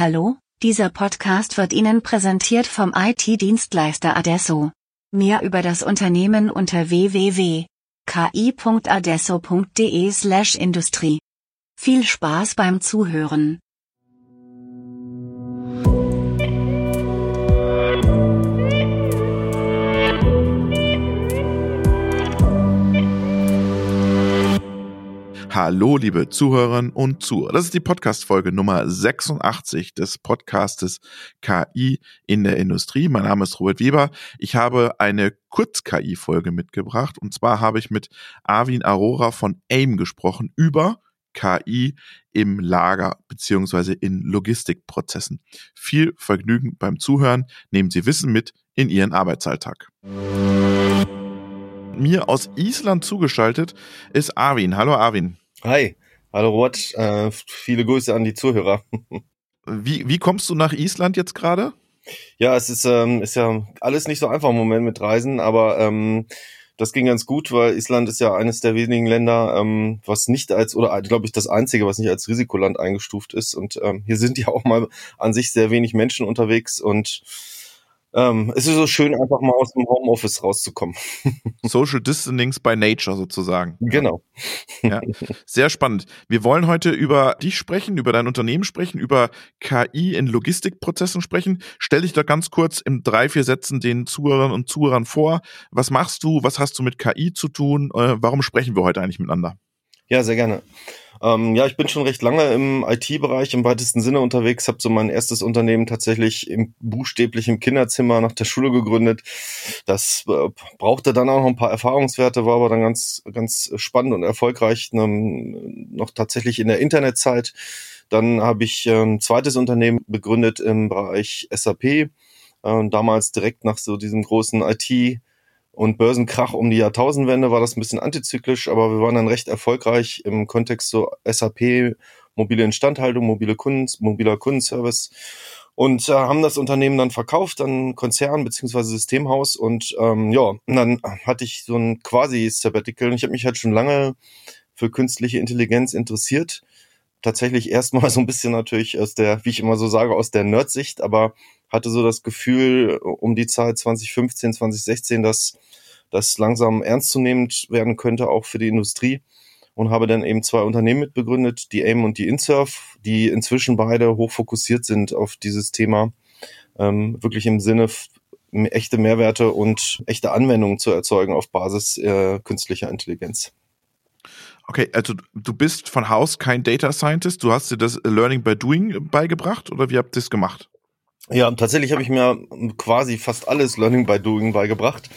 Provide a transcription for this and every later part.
Hallo, dieser Podcast wird Ihnen präsentiert vom IT-Dienstleister Adesso. Mehr über das Unternehmen unter www.ki.adesso.de/industrie. Viel Spaß beim Zuhören. Hallo, liebe Zuhörerinnen und Zuhörer. Das ist die Podcast-Folge Nummer 86 des Podcastes KI in der Industrie. Mein Name ist Robert Weber. Ich habe eine Kurz-KI-Folge mitgebracht. Und zwar habe ich mit Arvin Arora von AIM gesprochen über KI im Lager beziehungsweise in Logistikprozessen. Viel Vergnügen beim Zuhören. Nehmen Sie Wissen mit in Ihren Arbeitsalltag. Mir aus Island zugeschaltet ist Arvin. Hallo Arvin. Hi, hallo Robert, äh, viele Grüße an die Zuhörer. wie, wie kommst du nach Island jetzt gerade? Ja, es ist, ähm, ist ja alles nicht so einfach im Moment mit Reisen, aber ähm, das ging ganz gut, weil Island ist ja eines der wenigen Länder, ähm, was nicht als, oder glaube ich, das einzige, was nicht als Risikoland eingestuft ist. Und ähm, hier sind ja auch mal an sich sehr wenig Menschen unterwegs und ähm, es ist so schön, einfach mal aus dem Homeoffice rauszukommen. Social Distancing by Nature sozusagen. Genau. Ja, sehr spannend. Wir wollen heute über dich sprechen, über dein Unternehmen sprechen, über KI in Logistikprozessen sprechen. Stell dich doch ganz kurz in drei, vier Sätzen den Zuhörern und Zuhörern vor. Was machst du? Was hast du mit KI zu tun? Äh, warum sprechen wir heute eigentlich miteinander? Ja, sehr gerne. Ähm, ja, ich bin schon recht lange im IT-Bereich im weitesten Sinne unterwegs, habe so mein erstes Unternehmen tatsächlich im buchstäblich im Kinderzimmer nach der Schule gegründet. Das äh, brauchte dann auch noch ein paar Erfahrungswerte, war aber dann ganz, ganz spannend und erfolgreich, ähm, noch tatsächlich in der Internetzeit. Dann habe ich äh, ein zweites Unternehmen begründet im Bereich SAP, äh, damals direkt nach so diesem großen IT- und Börsenkrach um die Jahrtausendwende war das ein bisschen antizyklisch, aber wir waren dann recht erfolgreich im Kontext so SAP, mobile Instandhaltung, mobile Kunden, mobiler Kundenservice und äh, haben das Unternehmen dann verkauft an Konzern beziehungsweise Systemhaus und ähm, ja, und dann hatte ich so ein quasi Sabbatical und ich habe mich halt schon lange für künstliche Intelligenz interessiert. Tatsächlich erstmal so ein bisschen natürlich aus der, wie ich immer so sage, aus der Nerd-Sicht, aber hatte so das Gefühl um die Zeit 2015, 2016, dass das langsam ernstzunehmend werden könnte, auch für die Industrie. Und habe dann eben zwei Unternehmen mitbegründet, die AIM und die InSurf, die inzwischen beide hochfokussiert sind auf dieses Thema, ähm, wirklich im Sinne echte Mehrwerte und echte Anwendungen zu erzeugen auf Basis äh, künstlicher Intelligenz. Okay, also du bist von Haus kein Data Scientist, du hast dir das Learning by Doing beigebracht oder wie habt ihr das gemacht? Ja, tatsächlich habe ich mir quasi fast alles Learning by Doing beigebracht.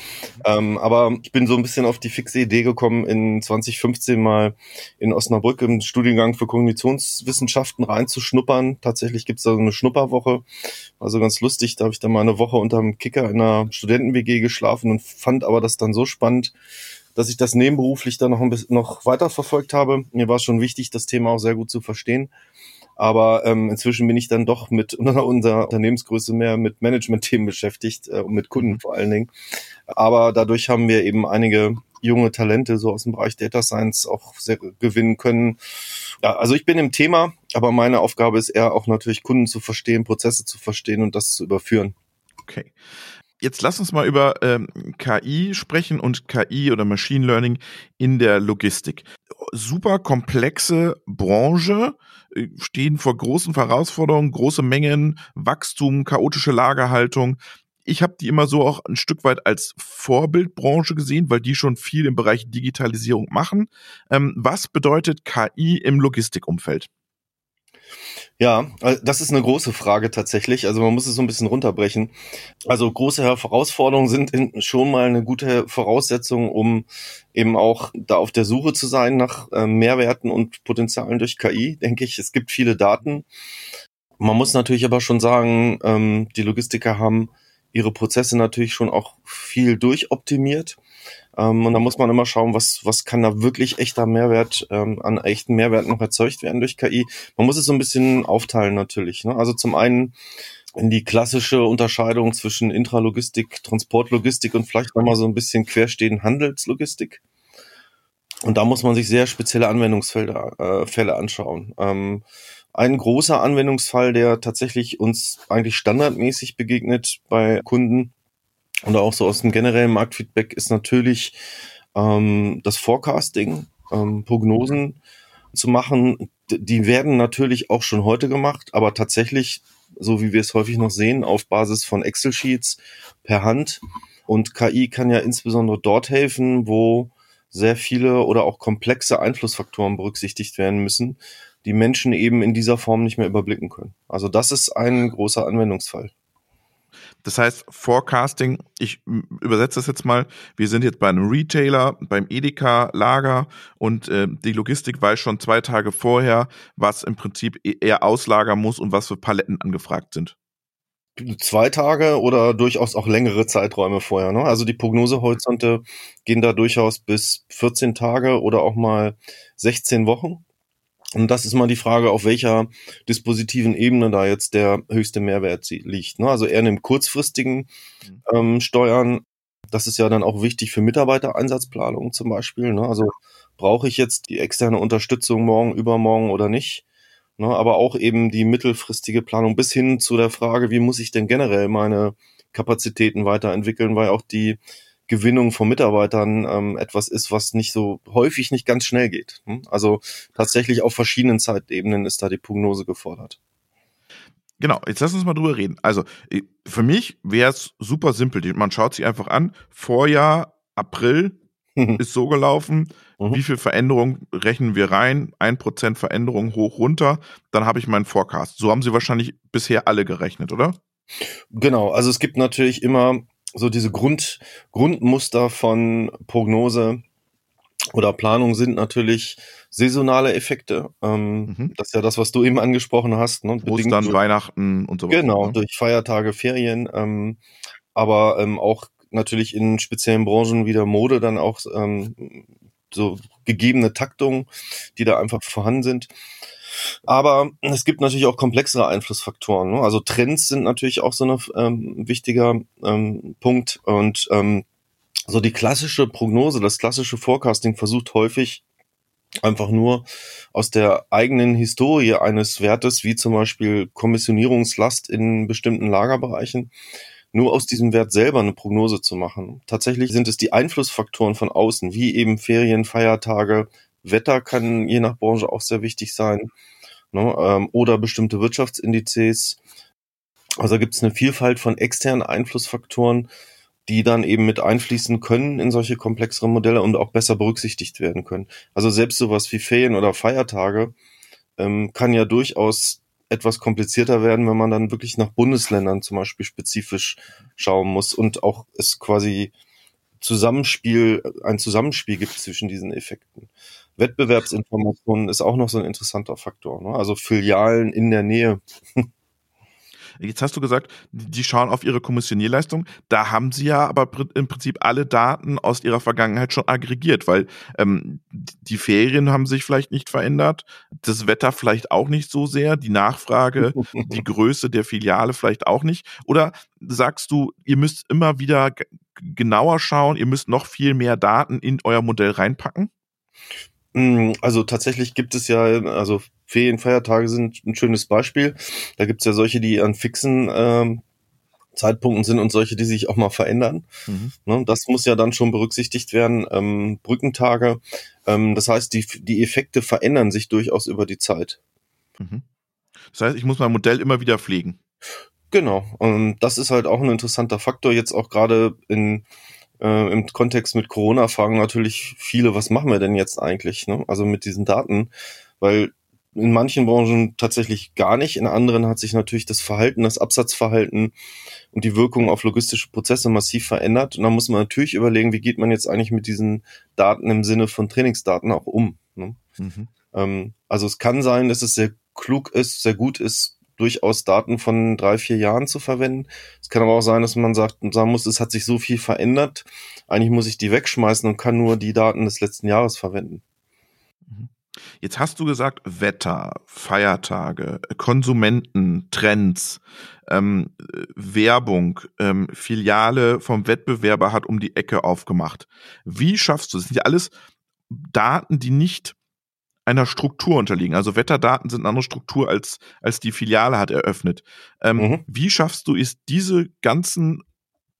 Ähm, aber ich bin so ein bisschen auf die fixe Idee gekommen, in 2015 mal in Osnabrück im Studiengang für Kognitionswissenschaften reinzuschnuppern. Tatsächlich gibt's da so eine Schnupperwoche. Also ganz lustig, da habe ich dann mal eine Woche unterm Kicker in einer Studenten-WG geschlafen und fand aber das dann so spannend, dass ich das nebenberuflich dann noch ein bisschen noch weiter verfolgt habe. Mir war schon wichtig, das Thema auch sehr gut zu verstehen. Aber ähm, inzwischen bin ich dann doch mit unserer Unternehmensgröße mehr mit Management-Themen beschäftigt äh, und mit Kunden vor allen Dingen. Aber dadurch haben wir eben einige junge Talente so aus dem Bereich Data Science auch sehr gewinnen können. Ja, also ich bin im Thema, aber meine Aufgabe ist eher auch natürlich Kunden zu verstehen, Prozesse zu verstehen und das zu überführen. Okay. Jetzt lass uns mal über ähm, KI sprechen und KI oder Machine Learning in der Logistik. Super komplexe Branche, äh, stehen vor großen Herausforderungen, große Mengen, Wachstum, chaotische Lagerhaltung. Ich habe die immer so auch ein Stück weit als Vorbildbranche gesehen, weil die schon viel im Bereich Digitalisierung machen. Ähm, was bedeutet KI im Logistikumfeld? Ja, äh, das ist eine große Frage tatsächlich. Also man muss es so ein bisschen runterbrechen. Also große Herausforderungen sind schon mal eine gute Voraussetzung, um eben auch da auf der Suche zu sein nach äh, Mehrwerten und Potenzialen durch KI, denke ich. Es gibt viele Daten. Man muss natürlich aber schon sagen, ähm, die Logistiker haben ihre Prozesse natürlich schon auch viel durchoptimiert. Ähm, und da muss man immer schauen, was, was kann da wirklich echter Mehrwert, ähm, an echten Mehrwert noch erzeugt werden durch KI. Man muss es so ein bisschen aufteilen natürlich. Ne? Also zum einen in die klassische Unterscheidung zwischen Intralogistik, Transportlogistik und vielleicht nochmal so ein bisschen querstehend Handelslogistik. Und da muss man sich sehr spezielle Anwendungsfelder äh, Fälle anschauen. Ähm, Ein großer Anwendungsfall, der tatsächlich uns eigentlich standardmäßig begegnet bei Kunden und auch so aus dem generellen Marktfeedback ist natürlich ähm, das Forecasting, ähm, Prognosen zu machen. Die werden natürlich auch schon heute gemacht, aber tatsächlich, so wie wir es häufig noch sehen, auf Basis von Excel-Sheets per Hand. Und KI kann ja insbesondere dort helfen, wo sehr viele oder auch komplexe Einflussfaktoren berücksichtigt werden müssen, die Menschen eben in dieser Form nicht mehr überblicken können. Also das ist ein großer Anwendungsfall. Das heißt, Forecasting, ich übersetze das jetzt mal, wir sind jetzt bei einem Retailer, beim Edeka-Lager und äh, die Logistik weiß schon zwei Tage vorher, was im Prinzip e-, er auslagern muss und was für Paletten angefragt sind. Zwei Tage oder durchaus auch längere Zeiträume vorher. Ne? Also die Prognosehorizonte gehen da durchaus bis 14 Tage oder auch mal 16 Wochen. Und das ist mal die Frage, auf welcher dispositiven Ebene da jetzt der höchste Mehrwert liegt. Ne? Also eher in dem kurzfristigen mhm. ähm, Steuern. Das ist ja dann auch wichtig für Mitarbeitereinsatzplanung zum Beispiel. Ne? Also brauche ich jetzt die externe Unterstützung morgen, übermorgen oder nicht? Ne? Aber auch eben die mittelfristige Planung bis hin zu der Frage, wie muss ich denn generell meine Kapazitäten weiterentwickeln, weil auch die Gewinnung von Mitarbeitern ähm, etwas ist, was nicht so häufig nicht ganz schnell geht. Hm? Also tatsächlich auf verschiedenen Zeitebenen ist da die Prognose gefordert. Genau, jetzt lass uns mal drüber reden. Also für mich wäre es super simpel. Man schaut sich einfach an, Vorjahr, April ist so gelaufen, mhm. wie viel Veränderung rechnen wir rein? Ein Prozent Veränderung hoch, runter, dann habe ich meinen Forecast. So haben sie wahrscheinlich bisher alle gerechnet, oder? Genau, also es gibt natürlich immer so diese Grund, Grundmuster von Prognose oder Planung sind natürlich saisonale Effekte. Ähm, mhm. Das ist ja das, was du eben angesprochen hast. Ne? Ostern, durch, Weihnachten und so weiter. Genau, ne? durch Feiertage, Ferien. Ähm, aber ähm, auch natürlich in speziellen Branchen wie der Mode dann auch ähm, so gegebene Taktungen, die da einfach vorhanden sind. Aber es gibt natürlich auch komplexere Einflussfaktoren. Ne? Also Trends sind natürlich auch so ein ähm, wichtiger ähm, Punkt. Und ähm, so die klassische Prognose, das klassische Forecasting versucht häufig einfach nur aus der eigenen Historie eines Wertes, wie zum Beispiel Kommissionierungslast in bestimmten Lagerbereichen, nur aus diesem Wert selber eine Prognose zu machen. Tatsächlich sind es die Einflussfaktoren von außen, wie eben Ferien, Feiertage, Wetter kann je nach Branche auch sehr wichtig sein. Ne, ähm, oder bestimmte Wirtschaftsindizes. Also gibt es eine Vielfalt von externen Einflussfaktoren, die dann eben mit einfließen können in solche komplexeren Modelle und auch besser berücksichtigt werden können. Also selbst sowas wie Ferien oder Feiertage ähm, kann ja durchaus etwas komplizierter werden, wenn man dann wirklich nach Bundesländern zum Beispiel spezifisch schauen muss und auch es quasi Zusammenspiel, ein Zusammenspiel gibt zwischen diesen Effekten. Wettbewerbsinformationen ist auch noch so ein interessanter Faktor. Ne? Also Filialen in der Nähe. Jetzt hast du gesagt, die schauen auf ihre Kommissionierleistung. Da haben sie ja aber im Prinzip alle Daten aus ihrer Vergangenheit schon aggregiert, weil ähm, die Ferien haben sich vielleicht nicht verändert, das Wetter vielleicht auch nicht so sehr, die Nachfrage, die Größe der Filiale vielleicht auch nicht. Oder sagst du, ihr müsst immer wieder genauer schauen, ihr müsst noch viel mehr Daten in euer Modell reinpacken? Mm, also tatsächlich gibt es ja, also Ferien, Feiertage sind ein schönes Beispiel. Da gibt es ja solche, die an fixen ähm, Zeitpunkten sind und solche, die sich auch mal verändern. Mhm. Ne, das muss ja dann schon berücksichtigt werden. Ähm, Brückentage. Ähm, das heißt, die, die Effekte verändern sich durchaus über die Zeit. Mhm. Das heißt, ich muss mein Modell immer wieder pflegen. Genau. Und das ist halt auch ein interessanter Faktor, jetzt auch gerade in äh, im Kontext mit Corona fragen natürlich viele, was machen wir denn jetzt eigentlich? Ne? Also mit diesen Daten, weil in manchen Branchen tatsächlich gar nicht, in anderen hat sich natürlich das Verhalten, das Absatzverhalten und die Wirkung auf logistische Prozesse massiv verändert. Und da muss man natürlich überlegen, wie geht man jetzt eigentlich mit diesen Daten im Sinne von Trainingsdaten auch um. Ne? Mhm. Ähm, also es kann sein, dass es sehr klug ist, sehr gut ist, durchaus Daten von drei, vier Jahren zu verwenden. Es kann aber auch sein, dass man sagt, sagen muss, es hat sich so viel verändert. Eigentlich muss ich die wegschmeißen und kann nur die Daten des letzten Jahres verwenden. Mhm. Jetzt hast du gesagt, Wetter, Feiertage, Konsumenten, Trends, ähm, Werbung, ähm, Filiale vom Wettbewerber hat um die Ecke aufgemacht. Wie schaffst du das? Das sind ja alles Daten, die nicht einer Struktur unterliegen. Also Wetterdaten sind eine andere Struktur als, als die Filiale hat eröffnet. Ähm, mhm. Wie schaffst du es, diese ganzen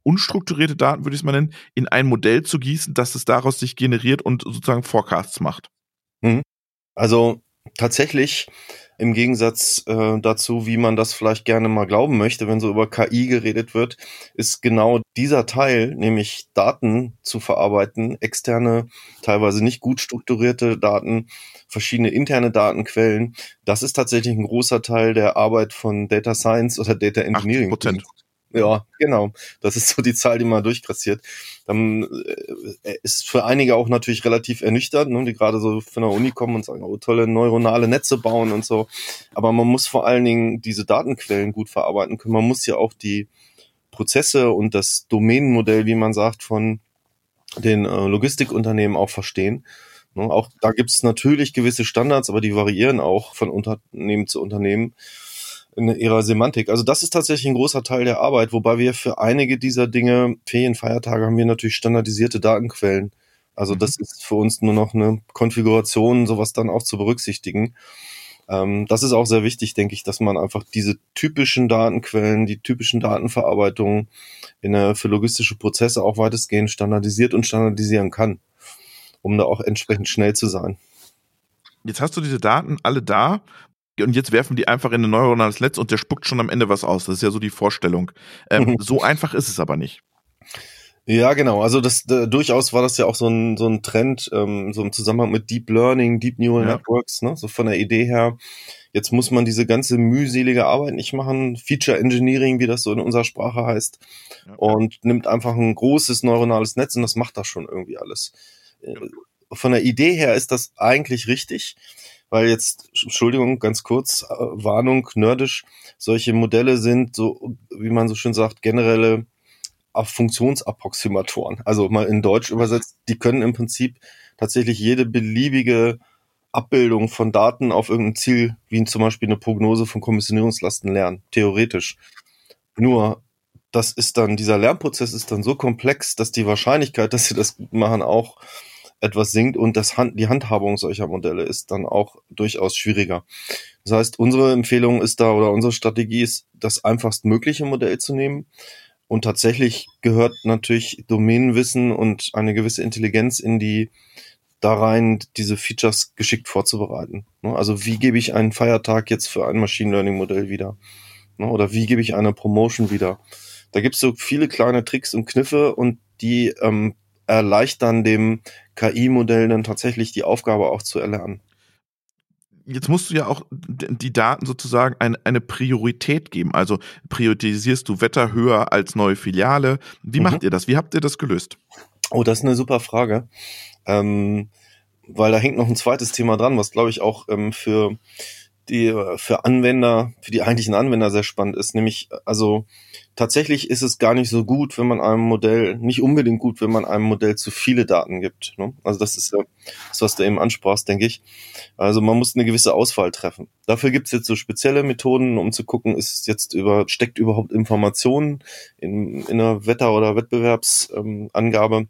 unstrukturierte Daten, würde ich es mal nennen, in ein Modell zu gießen, dass es daraus sich generiert und sozusagen Forecasts macht? Mhm. Also tatsächlich im Gegensatz äh, dazu, wie man das vielleicht gerne mal glauben möchte, wenn so über KI geredet wird, ist genau dieser Teil, nämlich Daten zu verarbeiten, externe, teilweise nicht gut strukturierte Daten, verschiedene interne Datenquellen, das ist tatsächlich ein großer Teil der Arbeit von Data Science oder Data Engineering. 80%. Ja, genau. Das ist so die Zahl, die man durchkrassiert. Dann äh, ist für einige auch natürlich relativ ernüchternd, ne, die gerade so von der Uni kommen und sagen, oh, tolle neuronale Netze bauen und so. Aber man muss vor allen Dingen diese Datenquellen gut verarbeiten können. Man muss ja auch die Prozesse und das Domänenmodell, wie man sagt, von den äh, Logistikunternehmen auch verstehen. Ne, auch da gibt es natürlich gewisse Standards, aber die variieren auch von Unternehmen zu Unternehmen in ihrer Semantik. Also das ist tatsächlich ein großer Teil der Arbeit, wobei wir für einige dieser Dinge, Ferien, Feiertage, haben wir natürlich standardisierte Datenquellen. Also das mhm. ist für uns nur noch eine Konfiguration, sowas dann auch zu berücksichtigen. Ähm, das ist auch sehr wichtig, denke ich, dass man einfach diese typischen Datenquellen, die typischen Datenverarbeitungen in der, für logistische Prozesse auch weitestgehend standardisiert und standardisieren kann, um da auch entsprechend schnell zu sein. Jetzt hast du diese Daten alle da und jetzt werfen die einfach in ein neuronales Netz und der spuckt schon am Ende was aus. Das ist ja so die Vorstellung. Ähm, so einfach ist es aber nicht. Ja, genau. Also das äh, durchaus war das ja auch so ein, so ein Trend, ähm, so im Zusammenhang mit Deep Learning, Deep Neural ja. Networks, ne? so von der Idee her. Jetzt muss man diese ganze mühselige Arbeit nicht machen, Feature Engineering, wie das so in unserer Sprache heißt, ja. und nimmt einfach ein großes neuronales Netz und das macht das schon irgendwie alles. Äh, von der Idee her ist das eigentlich richtig weil jetzt, Entschuldigung, ganz kurz, äh, Warnung, nerdisch, solche Modelle sind so, wie man so schön sagt, generelle Funktionsapproximatoren. Also mal in Deutsch übersetzt, die können im Prinzip tatsächlich jede beliebige Abbildung von Daten auf irgendein Ziel, wie zum Beispiel eine Prognose von Kommissionierungslasten lernen, theoretisch. Nur, das ist dann, dieser Lernprozess ist dann so komplex, dass die Wahrscheinlichkeit, dass sie das machen, auch etwas sinkt und das Hand, die Handhabung solcher Modelle ist dann auch durchaus schwieriger. Das heißt, unsere Empfehlung ist da oder unsere Strategie ist, das einfachst mögliche Modell zu nehmen. Und tatsächlich gehört natürlich Domänenwissen und eine gewisse Intelligenz in die da rein, diese Features geschickt vorzubereiten. Ne? Also wie gebe ich einen Feiertag jetzt für ein Machine Learning Modell wieder? Ne? Oder wie gebe ich eine Promotion wieder? Da gibt es so viele kleine Tricks und Kniffe und die ähm, erleichtern dem KI-Modell dann tatsächlich die Aufgabe auch zu erlernen. Jetzt musst du ja auch die Daten sozusagen eine, eine Priorität geben. Also priorisierst du Wetter höher als neue Filiale. Wie mhm. macht ihr das? Wie habt ihr das gelöst? Oh, das ist eine super Frage. Ähm, weil da hängt noch ein zweites Thema dran, was glaube ich auch ähm, für die für Anwender, für die eigentlichen Anwender sehr spannend ist, nämlich also tatsächlich ist es gar nicht so gut, wenn man einem Modell, nicht unbedingt gut, wenn man einem Modell zu viele Daten gibt. Ne? Also das ist ja das, was du eben ansprachst, denke ich. Also man muss eine gewisse Auswahl treffen. Dafür gibt es jetzt so spezielle Methoden, um zu gucken, ist jetzt über, steckt überhaupt Informationen in, in einer Wetter- oder Wettbewerbsangabe. Ähm,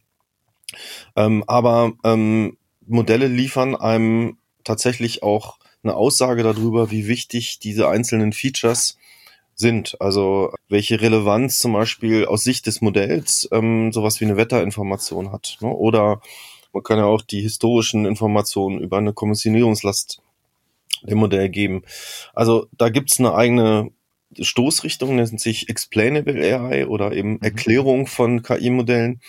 ähm, aber ähm, Modelle liefern einem tatsächlich auch eine Aussage darüber, wie wichtig diese einzelnen Features sind. Also welche Relevanz zum Beispiel aus Sicht des Modells ähm, sowas wie eine Wetterinformation hat. Ne? Oder man kann ja auch die historischen Informationen über eine Kommissionierungslast dem Modell geben. Also da gibt's eine eigene Stoßrichtung, nennt sich Explainable AI oder eben mhm. Erklärung von KI-Modellen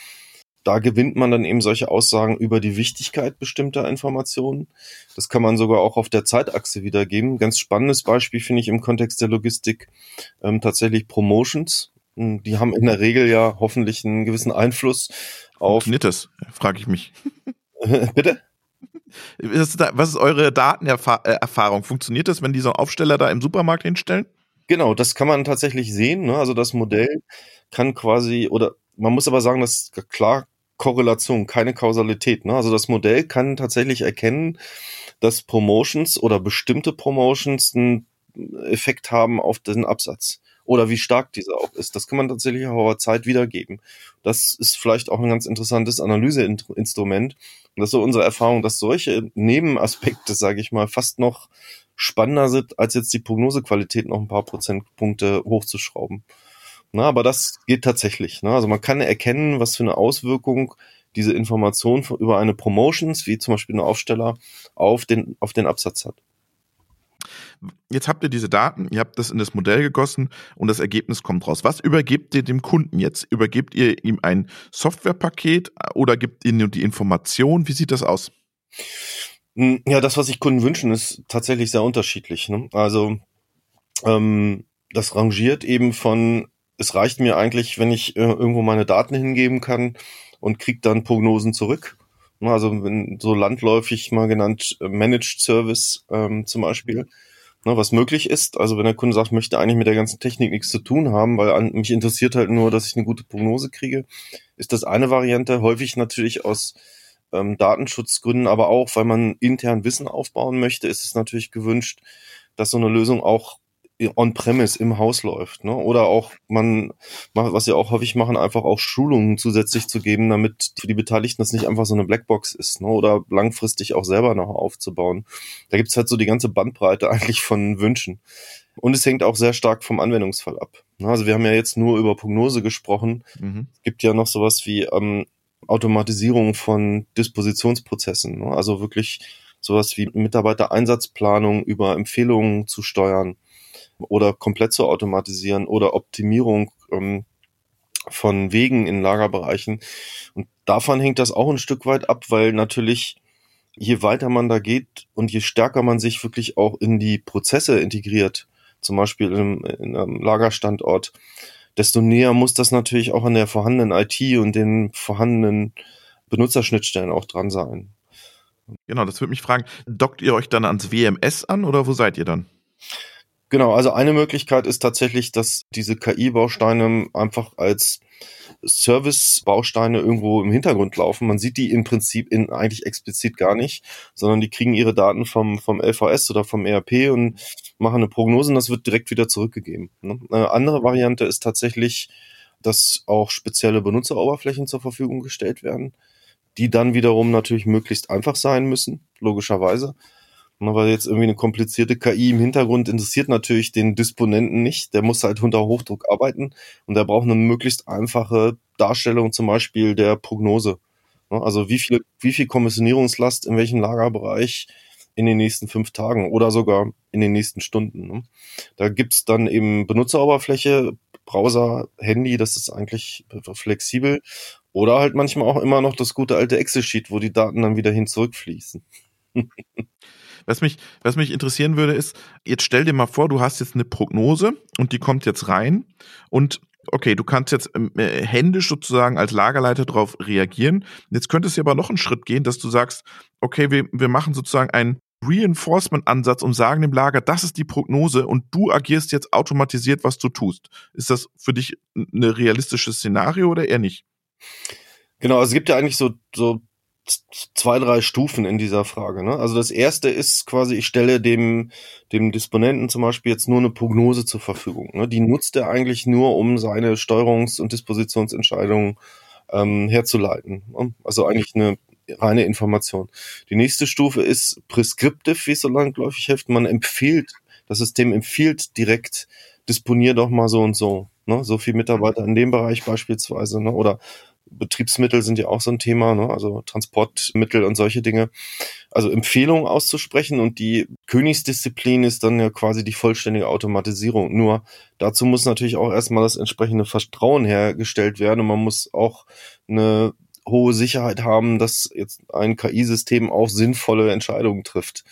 da gewinnt man dann eben solche Aussagen über die Wichtigkeit bestimmter Informationen. Das kann man sogar auch auf der Zeitachse wiedergeben. Ganz spannendes Beispiel finde ich im Kontext der Logistik ähm, tatsächlich Promotions. Hm, die haben in der Regel ja hoffentlich einen gewissen Einfluss auf. Funktioniert das? Frage ich mich. Bitte? Was ist eure Datenerfahrung? Funktioniert das, wenn die so einen Aufsteller da im Supermarkt hinstellen? Genau, das kann man tatsächlich sehen. Ne? Also das Modell kann quasi, oder man muss aber sagen, dass klar Korrelation, keine Kausalität. Ne? Also das Modell kann tatsächlich erkennen, dass Promotions oder bestimmte Promotions einen Effekt haben auf den Absatz. oder wie stark dieser auch ist. Das kann man tatsächlich auch über Zeit wiedergeben. Das ist vielleicht auch ein ganz interessantes Analyseinstrument. Und das ist so unsere Erfahrung, dass solche Nebenaspekte, sage ich mal, fast noch spannender sind, als jetzt die Prognosequalität noch ein paar Prozentpunkte hochzuschrauben. Na, aber das geht tatsächlich. Ne? Also man kann erkennen, was für eine Auswirkung diese Information über eine Promotions, wie zum Beispiel eine Aufsteller, auf den, auf den Absatz hat. Jetzt habt ihr diese Daten, ihr habt das in das Modell gegossen und das Ergebnis kommt raus. Was übergebt ihr dem Kunden jetzt? Übergebt ihr ihm ein Softwarepaket oder gibt ihr nur die Information? Wie sieht das aus? Hm, ja, das, was sich Kunden wünschen, ist tatsächlich sehr unterschiedlich. Ne? Also ähm, das rangiert eben von, es reicht mir eigentlich, wenn ich äh, irgendwo meine Daten hingeben kann und kriege dann Prognosen zurück. Also wenn so landläufig mal genannt äh, Managed Service ähm, zum Beispiel, ne, was möglich ist. Also wenn der Kunde sagt, möchte eigentlich mit der ganzen Technik nichts zu tun haben, weil an, mich interessiert halt nur, dass ich eine gute Prognose kriege, ist das eine Variante. Häufig natürlich aus ähm, Datenschutzgründen, aber auch, weil man intern Wissen aufbauen möchte, ist es natürlich gewünscht, dass so eine Lösung auch on-premise im Haus läuft. Ne? Oder auch man, was wir auch häufig machen, einfach auch Schulungen zusätzlich zu geben, damit für die Beteiligten das nicht einfach so eine Blackbox ist. Ne? Oder langfristig auch selber noch aufzubauen. Da gibt's halt so die ganze Bandbreite eigentlich von Wünschen. Und es hängt auch sehr stark vom Anwendungsfall ab. Ne? Also wir haben ja jetzt nur über Prognose gesprochen. Mhm. Es gibt ja noch sowas wie ähm, Automatisierung von Dispositionsprozessen. Ne? Also wirklich sowas wie Mitarbeitereinsatzplanung über Empfehlungen zu steuern oder komplett zu automatisieren oder Optimierung ähm, von Wegen in Lagerbereichen. Und davon hängt das auch ein Stück weit ab, weil natürlich je weiter man da geht und je stärker man sich wirklich auch in die Prozesse integriert, zum Beispiel in, in einem Lagerstandort, desto näher muss das natürlich auch an der vorhandenen IT und den vorhandenen Benutzerschnittstellen auch dran sein. Genau, das würde mich fragen, dockt ihr euch dann ans WMS an oder wo seid ihr dann? Genau, also eine Möglichkeit ist tatsächlich, dass diese KI-Bausteine einfach als Service-Bausteine irgendwo im Hintergrund laufen. Man sieht die im Prinzip in eigentlich explizit gar nicht, sondern die kriegen ihre Daten vom, vom LVS oder vom ERP und machen eine Prognose und das wird direkt wieder zurückgegeben. Ne? Eine andere Variante ist tatsächlich, dass auch spezielle Benutzeroberflächen zur Verfügung gestellt werden, die dann wiederum natürlich möglichst einfach sein müssen, logischerweise. Weil jetzt irgendwie eine komplizierte KI im Hintergrund interessiert natürlich den Disponenten nicht. Der muss halt unter Hochdruck arbeiten und der braucht eine möglichst einfache Darstellung zum Beispiel der Prognose. Also wie viel, wie viel Kommissionierungslast in welchem Lagerbereich in den nächsten fünf Tagen oder sogar in den nächsten Stunden. Da gibt's dann eben Benutzeroberfläche, Browser, Handy, das ist eigentlich flexibel. Oder halt manchmal auch immer noch das gute alte Excel-Sheet, wo die Daten dann wieder hin zurückfließen. Was mich, was mich interessieren würde, ist, jetzt stell dir mal vor, du hast jetzt eine Prognose und die kommt jetzt rein und okay, du kannst jetzt ähm, äh, händisch sozusagen als Lagerleiter darauf reagieren. Jetzt könntest du aber noch einen Schritt gehen, dass du sagst, okay, wir, wir machen sozusagen einen Reinforcement-Ansatz und sagen dem Lager, das ist die Prognose und du agierst jetzt automatisiert, was du tust. Ist das für dich ein realistisches Szenario oder eher nicht? Genau, also es gibt ja eigentlich so, so zwei, drei Stufen in dieser Frage. Ne? Also das erste ist quasi, ich stelle dem, dem Disponenten zum Beispiel jetzt nur eine Prognose zur Verfügung. Ne? Die nutzt er eigentlich nur, um seine Steuerungs- und Dispositionsentscheidungen ähm, herzuleiten. Ne? Also eigentlich eine reine Information. Die nächste Stufe ist prescriptive, wie es so langläufig hilft. Man empfiehlt, das System empfiehlt direkt, disponier doch mal so und so. Ne? So viel Mitarbeiter in dem Bereich beispielsweise. Ne? Oder Betriebsmittel sind ja auch so ein Thema, ne? also Transportmittel und solche Dinge. Also Empfehlungen auszusprechen und die Königsdisziplin ist dann ja quasi die vollständige Automatisierung. Nur dazu muss natürlich auch erstmal das entsprechende Vertrauen hergestellt werden und man muss auch eine hohe Sicherheit haben, dass jetzt ein KI-System auch sinnvolle Entscheidungen trifft.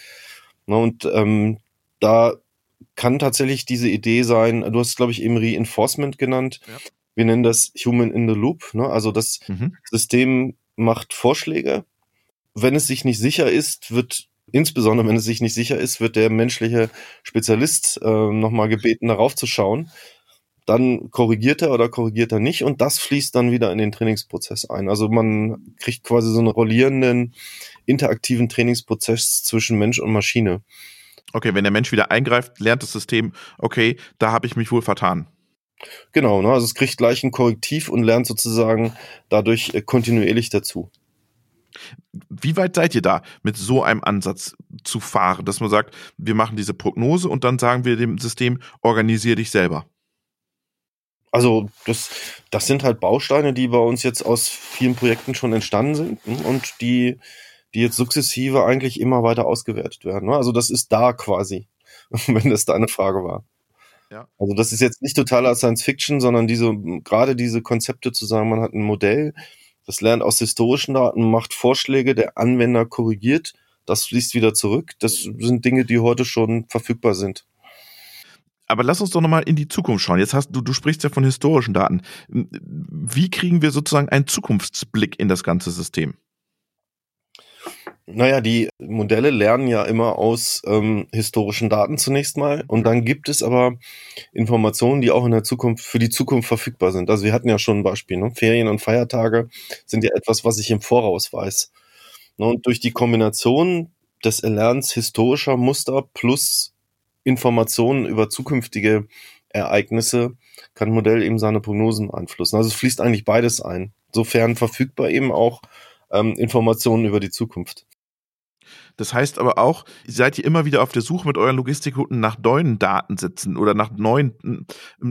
Ne? Und ähm, da kann tatsächlich diese Idee sein, du hast, glaube ich, eben Reinforcement genannt. Ja wir nennen das Human in the Loop. Ne? Also das mhm. System macht Vorschläge. Wenn es sich nicht sicher ist, wird insbesondere wenn es sich nicht sicher ist, wird der menschliche Spezialist äh, nochmal gebeten, darauf zu schauen. Dann korrigiert er oder korrigiert er nicht und das fließt dann wieder in den Trainingsprozess ein. Also man kriegt quasi so einen rollierenden, interaktiven Trainingsprozess zwischen Mensch und Maschine. Okay, wenn der Mensch wieder eingreift, lernt das System, okay, da habe ich mich wohl vertan. Genau, ne? also es kriegt gleich ein Korrektiv und lernt sozusagen dadurch äh, kontinuierlich dazu. Wie weit seid ihr da, mit so einem Ansatz zu fahren, dass man sagt, wir machen diese Prognose und dann sagen wir dem System, organisier dich selber? Also das, das sind halt Bausteine, die bei uns jetzt aus vielen Projekten schon entstanden sind ne, und die, die jetzt sukzessive eigentlich immer weiter ausgewertet werden. Ne? Also das ist da quasi, wenn das deine Frage war. Ja. Also das ist jetzt nicht totaler Science Fiction, sondern diese, gerade diese Konzepte zu sagen, man hat ein Modell, das lernt aus historischen Daten, macht Vorschläge, der Anwender korrigiert, das fließt wieder zurück. Das sind Dinge, die heute schon verfügbar sind. Aber lass uns doch nochmal in die Zukunft schauen. Jetzt hast du, du sprichst ja von historischen Daten. Wie kriegen wir sozusagen einen Zukunftsblick in das ganze System? Naja, die Modelle lernen ja immer aus ähm, historischen Daten zunächst mal und dann gibt es aber Informationen, die auch in der Zukunft für die Zukunft verfügbar sind. Also wir hatten ja schon ein Beispiel, ne? Ferien und Feiertage sind ja etwas, was ich im Voraus weiß. Ne? Und durch die Kombination des Erlernens historischer Muster plus Informationen über zukünftige Ereignisse kann ein Modell eben seine Prognosen beeinflussen. Also es fließt eigentlich beides ein. Sofern verfügbar eben auch ähm, Informationen über die Zukunft. Das heißt aber auch, seid ihr immer wieder auf der Suche mit euren Logistikrouten nach neuen Datensätzen oder nach neuen hm,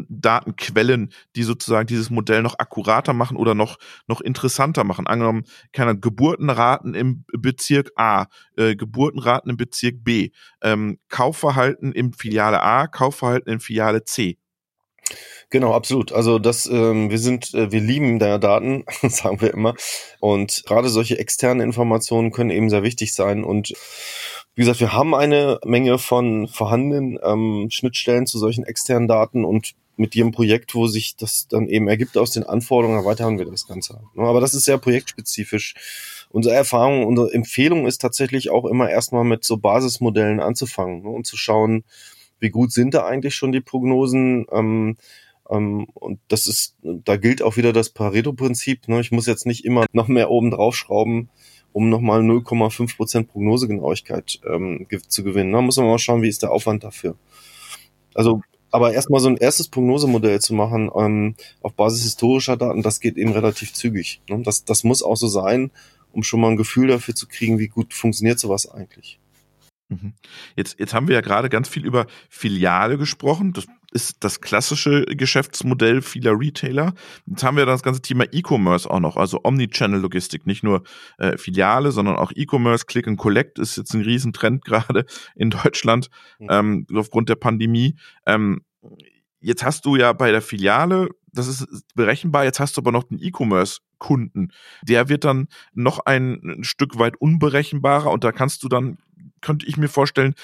Datenquellen, die sozusagen dieses Modell noch akkurater machen oder noch, noch interessanter machen. Angenommen, keine Geburtenraten im Bezirk A, äh, Geburtenraten im Bezirk B, ähm, Kaufverhalten im Filiale A, Kaufverhalten in Filiale C. Genau, absolut. Also das, ähm, wir sind, äh, wir lieben der Daten, sagen wir immer. Und gerade solche externen Informationen können eben sehr wichtig sein. Und wie gesagt, wir haben eine Menge von vorhandenen ähm, Schnittstellen zu solchen externen Daten und mit jedem Projekt, wo sich das dann eben ergibt aus den Anforderungen, erweitern wir das Ganze. Aber das ist sehr projektspezifisch. Unsere Erfahrung, unsere Empfehlung ist tatsächlich auch immer erstmal mit so Basismodellen anzufangen ne, und zu schauen, wie gut sind da eigentlich schon die Prognosen, ähm, und das ist, da gilt auch wieder das Pareto-Prinzip. Ne? Ich muss jetzt nicht immer noch mehr oben draufschrauben, um nochmal 0,5 Prozent Prognosegenauigkeit ähm, zu gewinnen. Da ne? muss man mal schauen, wie ist der Aufwand dafür. Also, aber erstmal so ein erstes Prognosemodell zu machen ähm, auf Basis historischer Daten, das geht eben relativ zügig. Ne? Das, das muss auch so sein, um schon mal ein Gefühl dafür zu kriegen, wie gut funktioniert sowas eigentlich. Mhm. Jetzt, jetzt haben wir ja gerade ganz viel über Filiale gesprochen. Das ist das klassische Geschäftsmodell vieler Retailer. Jetzt haben wir das ganze Thema E-Commerce auch noch, also Omnichannel-Logistik, nicht nur äh, Filiale, sondern auch E-Commerce, Click and Collect ist jetzt ein Riesentrend gerade in Deutschland mhm. ähm, aufgrund der Pandemie. Ähm, jetzt hast du ja bei der Filiale, das ist berechenbar, jetzt hast du aber noch den E-Commerce-Kunden. Der wird dann noch ein Stück weit unberechenbarer und da kannst du dann könnte ich mir vorstellen,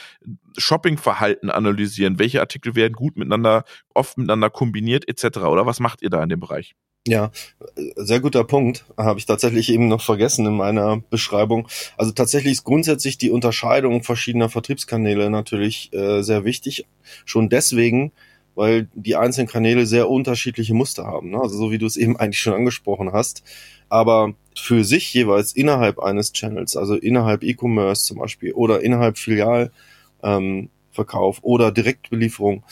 Shoppingverhalten analysieren. Welche Artikel werden gut miteinander, oft miteinander kombiniert, etc. Oder was macht ihr da in dem Bereich? Ja, sehr guter Punkt. Habe ich tatsächlich eben noch vergessen in meiner Beschreibung. Also tatsächlich ist grundsätzlich die Unterscheidung verschiedener Vertriebskanäle natürlich äh, sehr wichtig. Schon deswegen, weil die einzelnen Kanäle sehr unterschiedliche Muster haben. Ne? Also so wie du es eben eigentlich schon angesprochen hast. Aber für sich jeweils innerhalb eines Channels, also innerhalb E-Commerce zum Beispiel oder innerhalb Filialverkauf ähm, oder Direktbelieferung,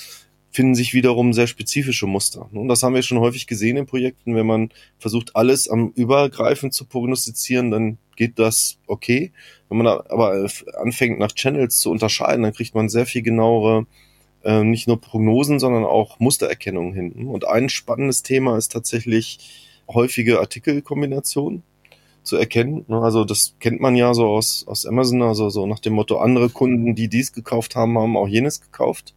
finden sich wiederum sehr spezifische Muster. Und das haben wir schon häufig gesehen in Projekten. Wenn man versucht, alles am übergreifend zu prognostizieren, dann geht das okay. Wenn man aber anfängt, nach Channels zu unterscheiden, dann kriegt man sehr viel genauere äh, nicht nur Prognosen, sondern auch Mustererkennung hin. Und ein spannendes Thema ist tatsächlich häufige Artikelkombinationen zu erkennen. Ne? Also das kennt man ja so aus, aus Amazon, also so nach dem Motto, andere Kunden, die dies gekauft haben, haben auch jenes gekauft.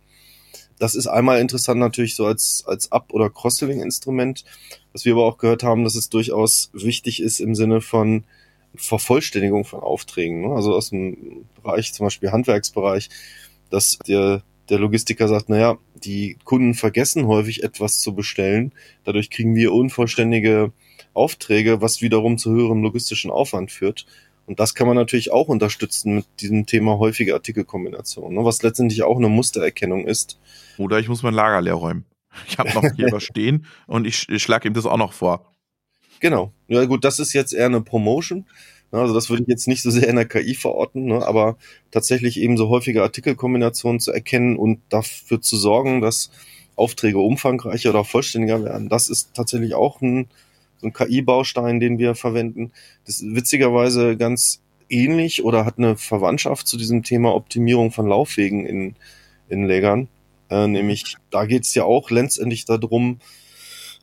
Das ist einmal interessant natürlich so als, als Up- oder Cross-Selling-Instrument. Was wir aber auch gehört haben, dass es durchaus wichtig ist im Sinne von Vervollständigung von Aufträgen. Ne? Also aus dem Bereich, zum Beispiel Handwerksbereich, dass der, der Logistiker sagt, naja, die Kunden vergessen häufig etwas zu bestellen. Dadurch kriegen wir unvollständige Aufträge, was wiederum zu höherem logistischen Aufwand führt. Und das kann man natürlich auch unterstützen mit diesem Thema häufige Artikelkombination, ne, was letztendlich auch eine Mustererkennung ist. Oder ich muss mein Lager leer räumen. Ich habe noch hier was stehen und ich, ich schlage ihm das auch noch vor. Genau. Ja gut, das ist jetzt eher eine Promotion. Ne, also das würde ich jetzt nicht so sehr in der KI verorten, ne, aber tatsächlich eben so häufige Artikelkombinationen zu erkennen und dafür zu sorgen, dass Aufträge umfangreicher oder vollständiger werden. Das ist tatsächlich auch ein, so ein KI-Baustein, den wir verwenden. Das ist witzigerweise ganz ähnlich oder hat eine Verwandtschaft zu diesem Thema Optimierung von Laufwegen in, in Lägern. Äh, nämlich, da geht es ja auch letztendlich darum,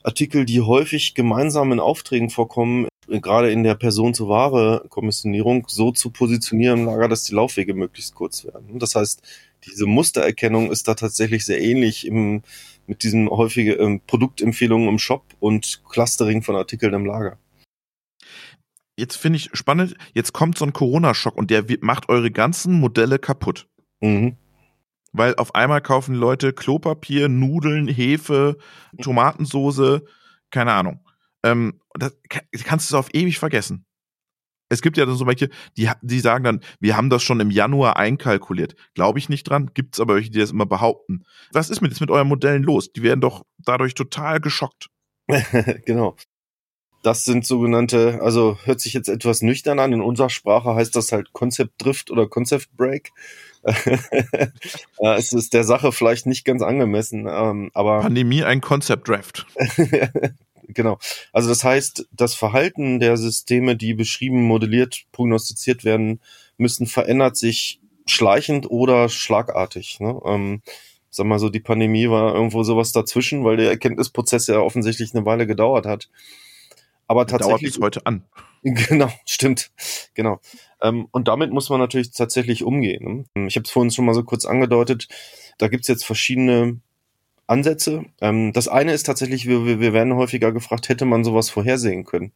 Artikel, die häufig gemeinsam in Aufträgen vorkommen, gerade in der Person-zu-Ware-Kommissionierung, so zu positionieren im Lager, dass die Laufwege möglichst kurz werden. Das heißt, diese Mustererkennung ist da tatsächlich sehr ähnlich im, mit diesen häufigen ähm, Produktempfehlungen im Shop und Clustering von Artikeln im Lager. Jetzt finde ich spannend, jetzt kommt so ein Corona-Schock und der macht eure ganzen Modelle kaputt. Mhm. Weil auf einmal kaufen Leute Klopapier, Nudeln, Hefe, Tomatensoße, keine Ahnung. Ähm, das kannst du auf ewig vergessen. Es gibt ja dann so welche, die, die sagen dann, wir haben das schon im Januar einkalkuliert. Glaube ich nicht dran, gibt es aber welche, die das immer behaupten. Was ist mit, jetzt mit euren Modellen los? Die werden doch dadurch total geschockt. genau. Das sind sogenannte, also hört sich jetzt etwas nüchtern an. In unserer Sprache heißt das halt Concept Drift oder Concept Break. es ist der Sache vielleicht nicht ganz angemessen, ähm, aber. Pandemie ein Concept Draft. genau. Also das heißt, das Verhalten der Systeme, die beschrieben, modelliert, prognostiziert werden müssen, verändert sich schleichend oder schlagartig. Ne? Ähm, sag mal so, die Pandemie war irgendwo sowas dazwischen, weil der Erkenntnisprozess ja offensichtlich eine Weile gedauert hat. Aber tatsächlich. Dauert bis heute an. Genau, stimmt. Genau. Ähm, und damit muss man natürlich tatsächlich umgehen. Ne? Ich habe es vorhin schon mal so kurz angedeutet. Da gibt's jetzt verschiedene Ansätze. Ähm, das eine ist tatsächlich, wir, wir werden häufiger gefragt, hätte man sowas vorhersehen können?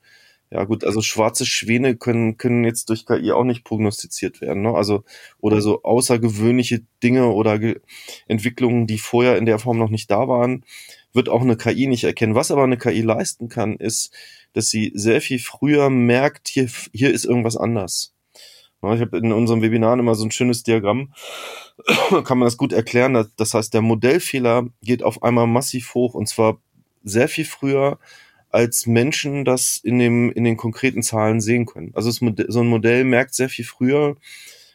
Ja gut, also schwarze Schwäne können, können jetzt durch KI auch nicht prognostiziert werden. Ne? Also oder so außergewöhnliche Dinge oder Ge Entwicklungen, die vorher in der Form noch nicht da waren, wird auch eine KI nicht erkennen. Was aber eine KI leisten kann, ist dass sie sehr viel früher merkt, hier, hier ist irgendwas anders. Ich habe in unserem Webinar immer so ein schönes Diagramm, kann man das gut erklären. Das heißt, der Modellfehler geht auf einmal massiv hoch und zwar sehr viel früher, als Menschen das in, dem, in den konkreten Zahlen sehen können. Also so ein Modell merkt sehr viel früher,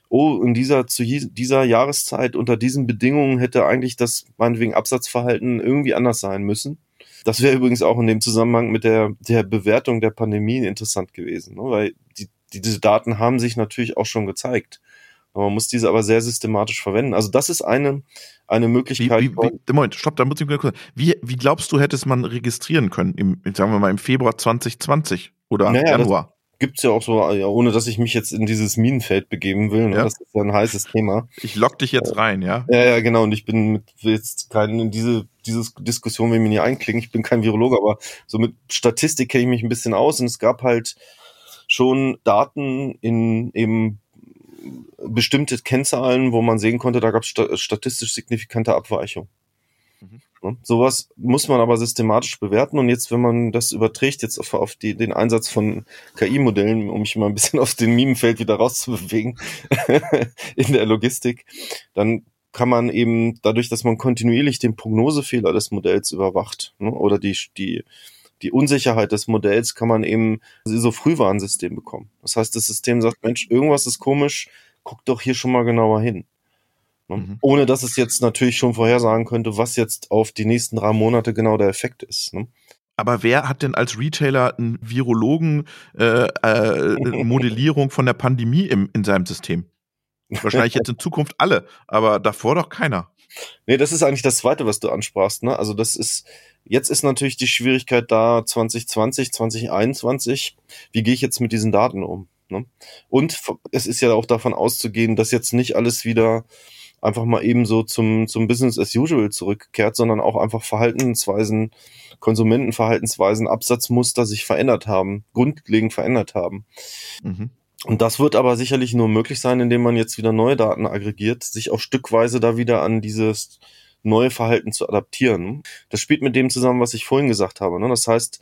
oh, in dieser, zu dieser Jahreszeit unter diesen Bedingungen hätte eigentlich das meinetwegen Absatzverhalten irgendwie anders sein müssen. Das wäre übrigens auch in dem Zusammenhang mit der, der Bewertung der Pandemie interessant gewesen, ne? weil die, diese Daten haben sich natürlich auch schon gezeigt. Man muss diese aber sehr systematisch verwenden. Also das ist eine, eine Möglichkeit. Wie, wie, wie, Moment, stopp, da muss ich kurz. Wie, wie glaubst du, hätte es man registrieren können? Im, sagen wir mal im Februar 2020 oder naja, Januar? gibt's ja auch so, ohne dass ich mich jetzt in dieses Minenfeld begeben will. Ne? Ja. Das ist ja ein heißes Thema. Ich lock dich jetzt rein, ja? Ja, ja, genau. Und ich bin mit jetzt kein in diese diese Diskussion will mir nicht einklingen. Ich bin kein Virologe, aber so mit Statistik kenne ich mich ein bisschen aus. Und es gab halt schon Daten in eben bestimmte Kennzahlen, wo man sehen konnte, da gab es statistisch signifikante Abweichungen. Mhm. Ne? Sowas muss man aber systematisch bewerten. Und jetzt, wenn man das überträgt, jetzt auf, auf die, den Einsatz von KI-Modellen, um mich mal ein bisschen aus dem Mimenfeld wieder rauszubewegen in der Logistik, dann kann man eben dadurch, dass man kontinuierlich den Prognosefehler des Modells überwacht ne, oder die, die, die Unsicherheit des Modells, kann man eben so Frühwarnsystem bekommen. Das heißt, das System sagt, Mensch, irgendwas ist komisch, guck doch hier schon mal genauer hin. Ne? Mhm. Ohne dass es jetzt natürlich schon vorhersagen könnte, was jetzt auf die nächsten drei Monate genau der Effekt ist. Ne? Aber wer hat denn als Retailer einen Virologen äh, äh, Modellierung von der Pandemie im, in seinem System? Wahrscheinlich jetzt in Zukunft alle, aber davor doch keiner. Nee, das ist eigentlich das Zweite, was du ansprachst. Ne? Also das ist, jetzt ist natürlich die Schwierigkeit da 2020, 2021. Wie gehe ich jetzt mit diesen Daten um? Ne? Und es ist ja auch davon auszugehen, dass jetzt nicht alles wieder einfach mal eben so zum, zum Business as usual zurückkehrt, sondern auch einfach Verhaltensweisen, Konsumentenverhaltensweisen, Absatzmuster sich verändert haben, grundlegend verändert haben. Mhm. Und das wird aber sicherlich nur möglich sein, indem man jetzt wieder neue Daten aggregiert, sich auch stückweise da wieder an dieses neue Verhalten zu adaptieren. Das spielt mit dem zusammen, was ich vorhin gesagt habe. Ne? Das heißt,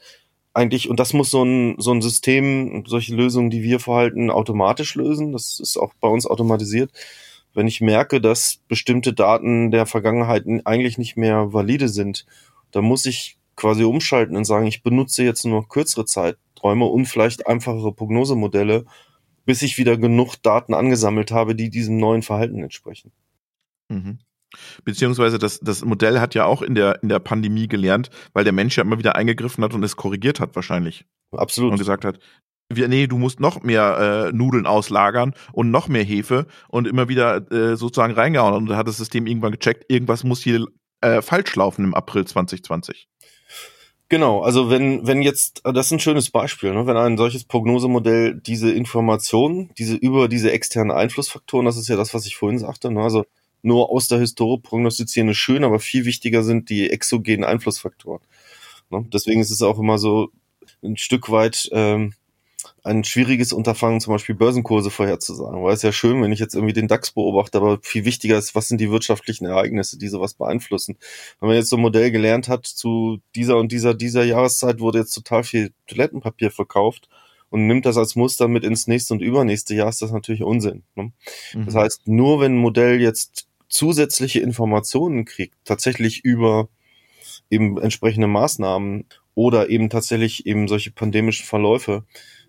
eigentlich, und das muss so ein, so ein System, solche Lösungen, die wir verhalten, automatisch lösen. Das ist auch bei uns automatisiert wenn ich merke, dass bestimmte Daten der Vergangenheit eigentlich nicht mehr valide sind, dann muss ich quasi umschalten und sagen, ich benutze jetzt nur kürzere Zeiträume und vielleicht einfachere Prognosemodelle, bis ich wieder genug Daten angesammelt habe, die diesem neuen Verhalten entsprechen. Mhm. Beziehungsweise das, das Modell hat ja auch in der, in der Pandemie gelernt, weil der Mensch ja immer wieder eingegriffen hat und es korrigiert hat wahrscheinlich. Absolut. Und gesagt hat, wir, nee, du musst noch mehr äh, Nudeln auslagern und noch mehr Hefe und immer wieder äh, sozusagen reingehauen. Und da hat das System irgendwann gecheckt, irgendwas muss hier äh, falsch laufen im April 2020. Genau, also wenn, wenn jetzt, das ist ein schönes Beispiel, ne? wenn ein solches Prognosemodell diese Informationen, diese über diese externen Einflussfaktoren, das ist ja das, was ich vorhin sagte, ne? also nur aus der Historie prognostizieren ist schön, aber viel wichtiger sind die exogenen Einflussfaktoren. Ne? Deswegen ist es auch immer so ein Stück weit ähm, ein schwieriges Unterfangen, zum Beispiel Börsenkurse vorherzusagen. Weil es ja schön, wenn ich jetzt irgendwie den DAX beobachte, aber viel wichtiger ist, was sind die wirtschaftlichen Ereignisse, die sowas beeinflussen. Wenn man jetzt so ein Modell gelernt hat, zu dieser und dieser, dieser Jahreszeit wurde jetzt total viel Toilettenpapier verkauft und nimmt das als Muster mit ins nächste und übernächste Jahr, ist das natürlich Unsinn. Ne? Mhm. Das heißt, nur wenn ein Modell jetzt zusätzliche Informationen kriegt, tatsächlich über eben entsprechende Maßnahmen oder eben tatsächlich eben solche pandemischen Verläufe,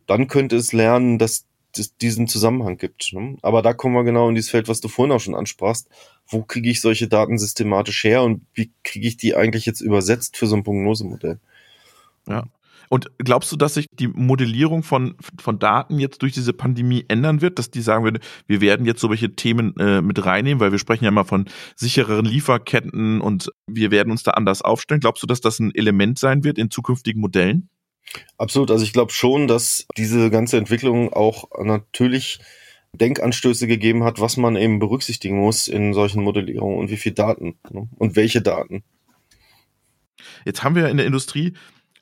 dann könnte es lernen, dass es diesen Zusammenhang gibt. Ne? Aber da kommen wir genau in dieses Feld, was du vorhin auch schon ansprachst. Wo kriege ich solche Daten systematisch her und wie kriege ich die eigentlich jetzt übersetzt für so ein Prognosemodell? Ja. Und glaubst du, dass sich die Modellierung von, von Daten jetzt durch diese Pandemie ändern wird, dass die sagen würden, wir werden jetzt solche Themen äh, mit reinnehmen, weil wir sprechen ja immer von sichereren Lieferketten und wir werden uns da anders aufstellen. Glaubst du, dass das ein Element sein wird in zukünftigen Modellen? Absolut. Also ich glaube schon, dass diese ganze Entwicklung auch natürlich Denkanstöße gegeben hat, was man eben berücksichtigen muss in solchen Modellierungen und wie viel Daten ne? und welche Daten. Jetzt haben wir in der Industrie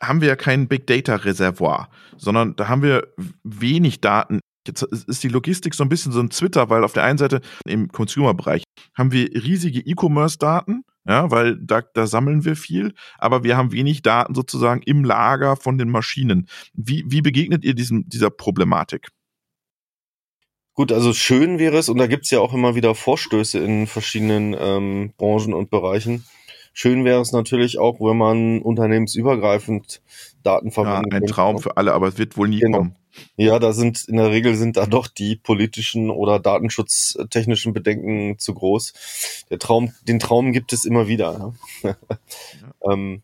haben wir ja kein Big Data Reservoir, sondern da haben wir wenig Daten. Jetzt ist die Logistik so ein bisschen so ein Twitter, weil auf der einen Seite im Consumer-Bereich haben wir riesige E-Commerce-Daten, ja, weil da, da sammeln wir viel, aber wir haben wenig Daten sozusagen im Lager von den Maschinen. Wie, wie begegnet ihr diesem, dieser Problematik? Gut, also schön wäre es, und da gibt's ja auch immer wieder Vorstöße in verschiedenen ähm, Branchen und Bereichen, Schön wäre es natürlich auch, wenn man unternehmensübergreifend Daten verwenden ja, ein Traum für alle, aber es wird wohl nie genau. kommen. Ja, da sind in der Regel sind da doch die politischen oder datenschutztechnischen Bedenken zu groß. Der Traum, den Traum gibt es immer wieder. Ja. ähm,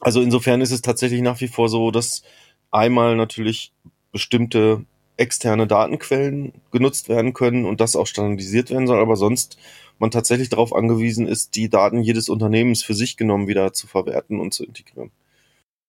also insofern ist es tatsächlich nach wie vor so, dass einmal natürlich bestimmte externe Datenquellen genutzt werden können und das auch standardisiert werden soll, aber sonst man tatsächlich darauf angewiesen ist, die Daten jedes Unternehmens für sich genommen wieder zu verwerten und zu integrieren.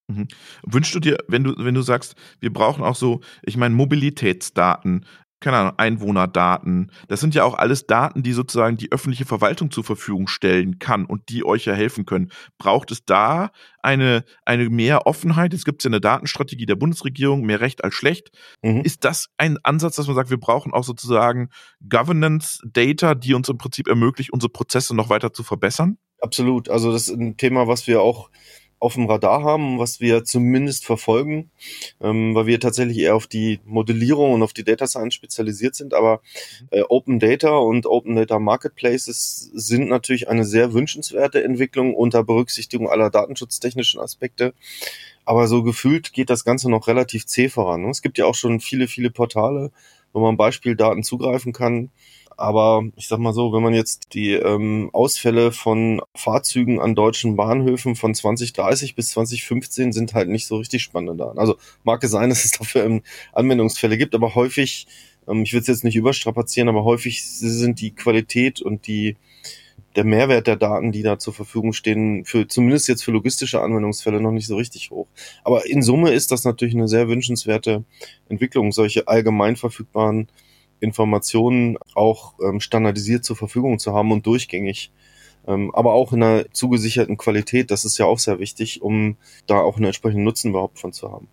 Mhm. Wünschst du dir, wenn du, wenn du sagst, wir brauchen auch so, ich meine, Mobilitätsdaten, keine Ahnung, Einwohnerdaten. Das sind ja auch alles Daten, die sozusagen die öffentliche Verwaltung zur Verfügung stellen kann und die euch ja helfen können. Braucht es da eine, eine mehr Offenheit? Jetzt gibt es ja eine Datenstrategie der Bundesregierung, mehr recht als schlecht. Mhm. Ist das ein Ansatz, dass man sagt, wir brauchen auch sozusagen Governance Data, die uns im Prinzip ermöglicht, unsere Prozesse noch weiter zu verbessern? Absolut. Also das ist ein Thema, was wir auch auf dem Radar haben, was wir zumindest verfolgen, ähm, weil wir tatsächlich eher auf die Modellierung und auf die Data Science spezialisiert sind. Aber äh, Open Data und Open Data Marketplaces sind natürlich eine sehr wünschenswerte Entwicklung unter Berücksichtigung aller datenschutztechnischen Aspekte. Aber so gefühlt geht das Ganze noch relativ zäh voran. Es gibt ja auch schon viele, viele Portale, wo man Beispieldaten zugreifen kann. Aber ich sag mal so, wenn man jetzt die ähm, Ausfälle von Fahrzeugen an deutschen Bahnhöfen von 2030 bis 2015 sind halt nicht so richtig spannend da. Also mag es sein, dass es dafür ähm, Anwendungsfälle gibt, aber häufig, ähm, ich will es jetzt nicht überstrapazieren, aber häufig sind die Qualität und die der Mehrwert der Daten, die da zur Verfügung stehen, für zumindest jetzt für logistische Anwendungsfälle noch nicht so richtig hoch. Aber in Summe ist das natürlich eine sehr wünschenswerte Entwicklung, solche allgemein verfügbaren Informationen auch ähm, standardisiert zur Verfügung zu haben und durchgängig. Ähm, aber auch in einer zugesicherten Qualität, das ist ja auch sehr wichtig, um da auch einen entsprechenden Nutzen überhaupt von zu haben.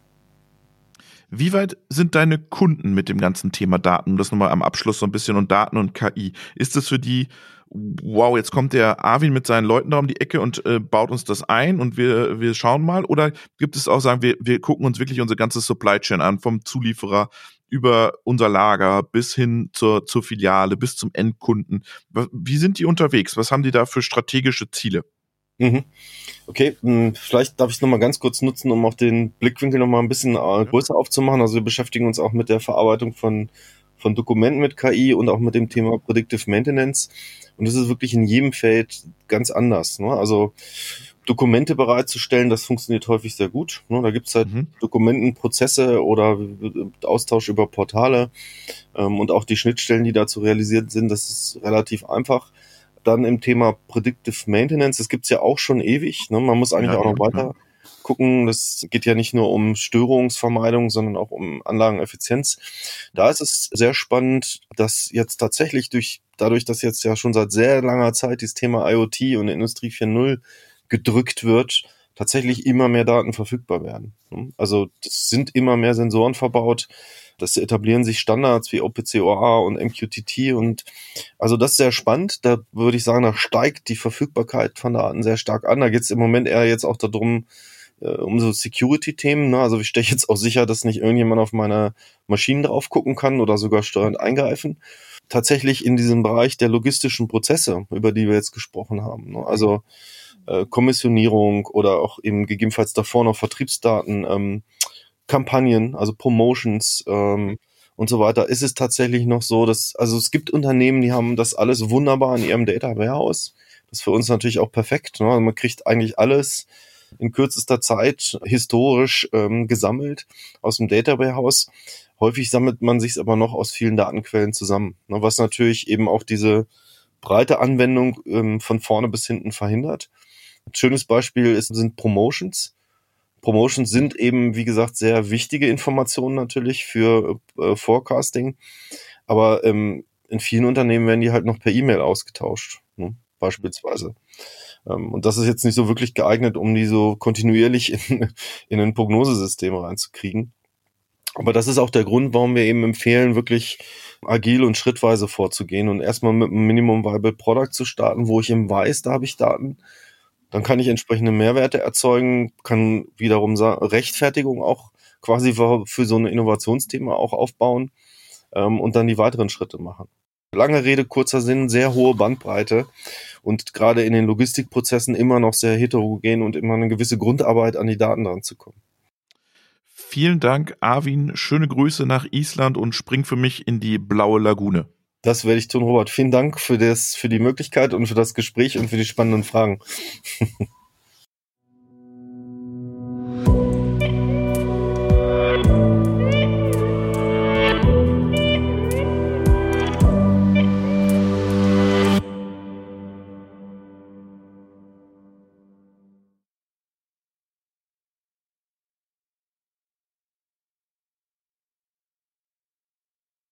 Wie weit sind deine Kunden mit dem ganzen Thema Daten? Das nochmal am Abschluss so ein bisschen und Daten und KI. Ist es für die, wow, jetzt kommt der Arvin mit seinen Leuten da um die Ecke und äh, baut uns das ein und wir, wir schauen mal? Oder gibt es auch, sagen wir, wir gucken uns wirklich unsere ganze Supply Chain an, vom Zulieferer über unser Lager bis hin zur, zur Filiale, bis zum Endkunden. Wie sind die unterwegs? Was haben die da für strategische Ziele? Mhm. Okay, hm, vielleicht darf ich es nochmal ganz kurz nutzen, um auch den Blickwinkel nochmal ein bisschen äh, größer aufzumachen. Also wir beschäftigen uns auch mit der Verarbeitung von, von Dokumenten mit KI und auch mit dem Thema Predictive Maintenance. Und das ist wirklich in jedem Feld ganz anders. Ne? Also Dokumente bereitzustellen, das funktioniert häufig sehr gut. Ne? Da gibt's halt mhm. Dokumentenprozesse oder Austausch über Portale ähm, und auch die Schnittstellen, die dazu realisiert sind, das ist relativ einfach. Dann im Thema Predictive Maintenance, das gibt's ja auch schon ewig. Ne? Man muss eigentlich ja, auch noch weiter gucken. Das geht ja nicht nur um Störungsvermeidung, sondern auch um Anlageneffizienz. Da ist es sehr spannend, dass jetzt tatsächlich durch, dadurch, dass jetzt ja schon seit sehr langer Zeit dieses Thema IoT und Industrie 4.0 gedrückt wird, tatsächlich immer mehr Daten verfügbar werden. Also es sind immer mehr Sensoren verbaut. Das etablieren sich Standards wie OPC-OA und MQTT und also das ist sehr spannend. Da würde ich sagen, da steigt die Verfügbarkeit von Daten sehr stark an. Da geht es im Moment eher jetzt auch darum, äh, um so Security-Themen. Ne? Also ich stelle jetzt auch sicher, dass nicht irgendjemand auf meine Maschinen drauf gucken kann oder sogar steuernd eingreifen. Tatsächlich in diesem Bereich der logistischen Prozesse, über die wir jetzt gesprochen haben. Ne? Also äh, Kommissionierung oder auch eben gegebenenfalls davor noch Vertriebsdaten, ähm, Kampagnen, also Promotions ähm, und so weiter, ist es tatsächlich noch so, dass, also es gibt Unternehmen, die haben das alles wunderbar in ihrem Data Warehouse. Das ist für uns natürlich auch perfekt. Ne? Also man kriegt eigentlich alles in kürzester Zeit historisch ähm, gesammelt aus dem Data Warehouse. Häufig sammelt man sich aber noch aus vielen Datenquellen zusammen, ne? was natürlich eben auch diese breite Anwendung ähm, von vorne bis hinten verhindert. Schönes Beispiel ist, sind Promotions. Promotions sind eben, wie gesagt, sehr wichtige Informationen natürlich für äh, Forecasting. Aber ähm, in vielen Unternehmen werden die halt noch per E-Mail ausgetauscht, ne? beispielsweise. Ähm, und das ist jetzt nicht so wirklich geeignet, um die so kontinuierlich in, in ein Prognosesystem reinzukriegen. Aber das ist auch der Grund, warum wir eben empfehlen, wirklich agil und schrittweise vorzugehen und erstmal mit einem Minimum Viable Product zu starten, wo ich eben weiß, da habe ich Daten. Dann kann ich entsprechende Mehrwerte erzeugen, kann wiederum Rechtfertigung auch quasi für, so ein Innovationsthema auch aufbauen ähm, und dann die weiteren Schritte machen. Lange Rede, kurzer Sinn, sehr hohe Bandbreite und gerade in den Logistikprozessen immer noch sehr heterogen und immer eine gewisse Grundarbeit an die Daten dran zu kommen. Vielen Dank, Arvin. Schöne Grüße nach Island und spring für mich in die blaue Lagune. Das werde ich tun, Robert. Vielen Dank für das, für die Möglichkeit und für das Gespräch und für die spannenden Fragen.